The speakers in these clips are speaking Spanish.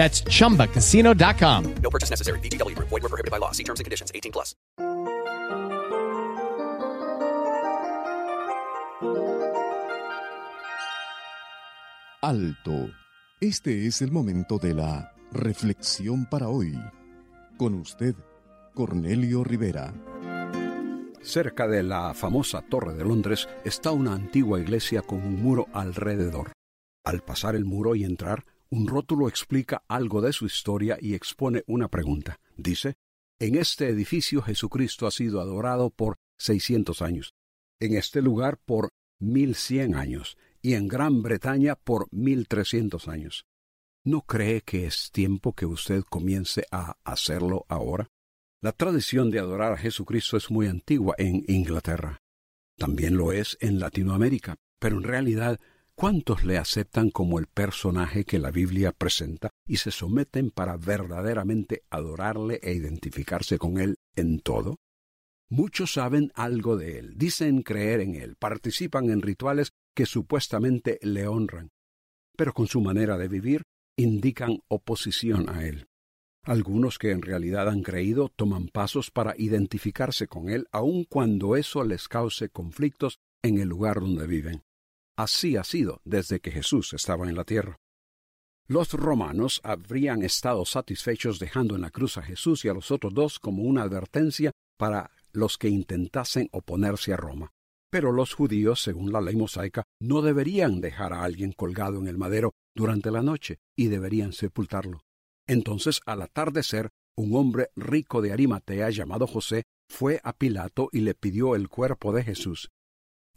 That's chumbacasino.com. No purchase necessary. VGW Group. Void were prohibited by law. See terms and conditions. 18 plus. Alto. Este es el momento de la reflexión para hoy. Con usted, Cornelio Rivera. Cerca de la famosa Torre de Londres está una antigua iglesia con un muro alrededor. Al pasar el muro y entrar, un rótulo explica algo de su historia y expone una pregunta. Dice, en este edificio Jesucristo ha sido adorado por 600 años, en este lugar por 1100 años y en Gran Bretaña por 1300 años. ¿No cree que es tiempo que usted comience a hacerlo ahora? La tradición de adorar a Jesucristo es muy antigua en Inglaterra. También lo es en Latinoamérica, pero en realidad ¿Cuántos le aceptan como el personaje que la Biblia presenta y se someten para verdaderamente adorarle e identificarse con él en todo? Muchos saben algo de él, dicen creer en él, participan en rituales que supuestamente le honran, pero con su manera de vivir indican oposición a él. Algunos que en realidad han creído toman pasos para identificarse con él, aun cuando eso les cause conflictos en el lugar donde viven. Así ha sido desde que Jesús estaba en la tierra. Los romanos habrían estado satisfechos dejando en la cruz a Jesús y a los otros dos como una advertencia para los que intentasen oponerse a Roma. Pero los judíos, según la ley mosaica, no deberían dejar a alguien colgado en el madero durante la noche y deberían sepultarlo. Entonces, al atardecer, un hombre rico de Arimatea llamado José fue a Pilato y le pidió el cuerpo de Jesús.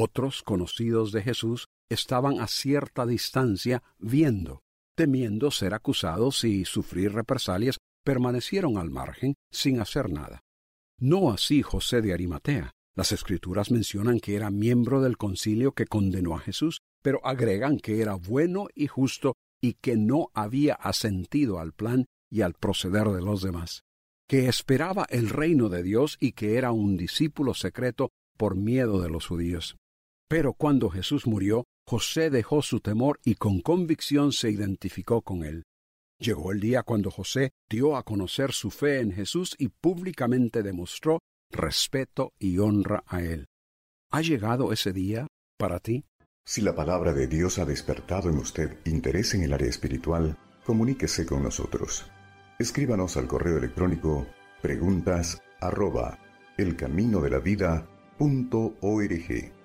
Otros conocidos de Jesús estaban a cierta distancia viendo, temiendo ser acusados y sufrir represalias, permanecieron al margen sin hacer nada. No así José de Arimatea. Las escrituras mencionan que era miembro del concilio que condenó a Jesús, pero agregan que era bueno y justo y que no había asentido al plan y al proceder de los demás, que esperaba el reino de Dios y que era un discípulo secreto por miedo de los judíos. Pero cuando Jesús murió, José dejó su temor y con convicción se identificó con él. Llegó el día cuando José dio a conocer su fe en Jesús y públicamente demostró respeto y honra a él. ¿Ha llegado ese día para ti? Si la palabra de Dios ha despertado en usted interés en el área espiritual, comuníquese con nosotros. Escríbanos al correo electrónico preguntas arroba elcaminodelavida.org.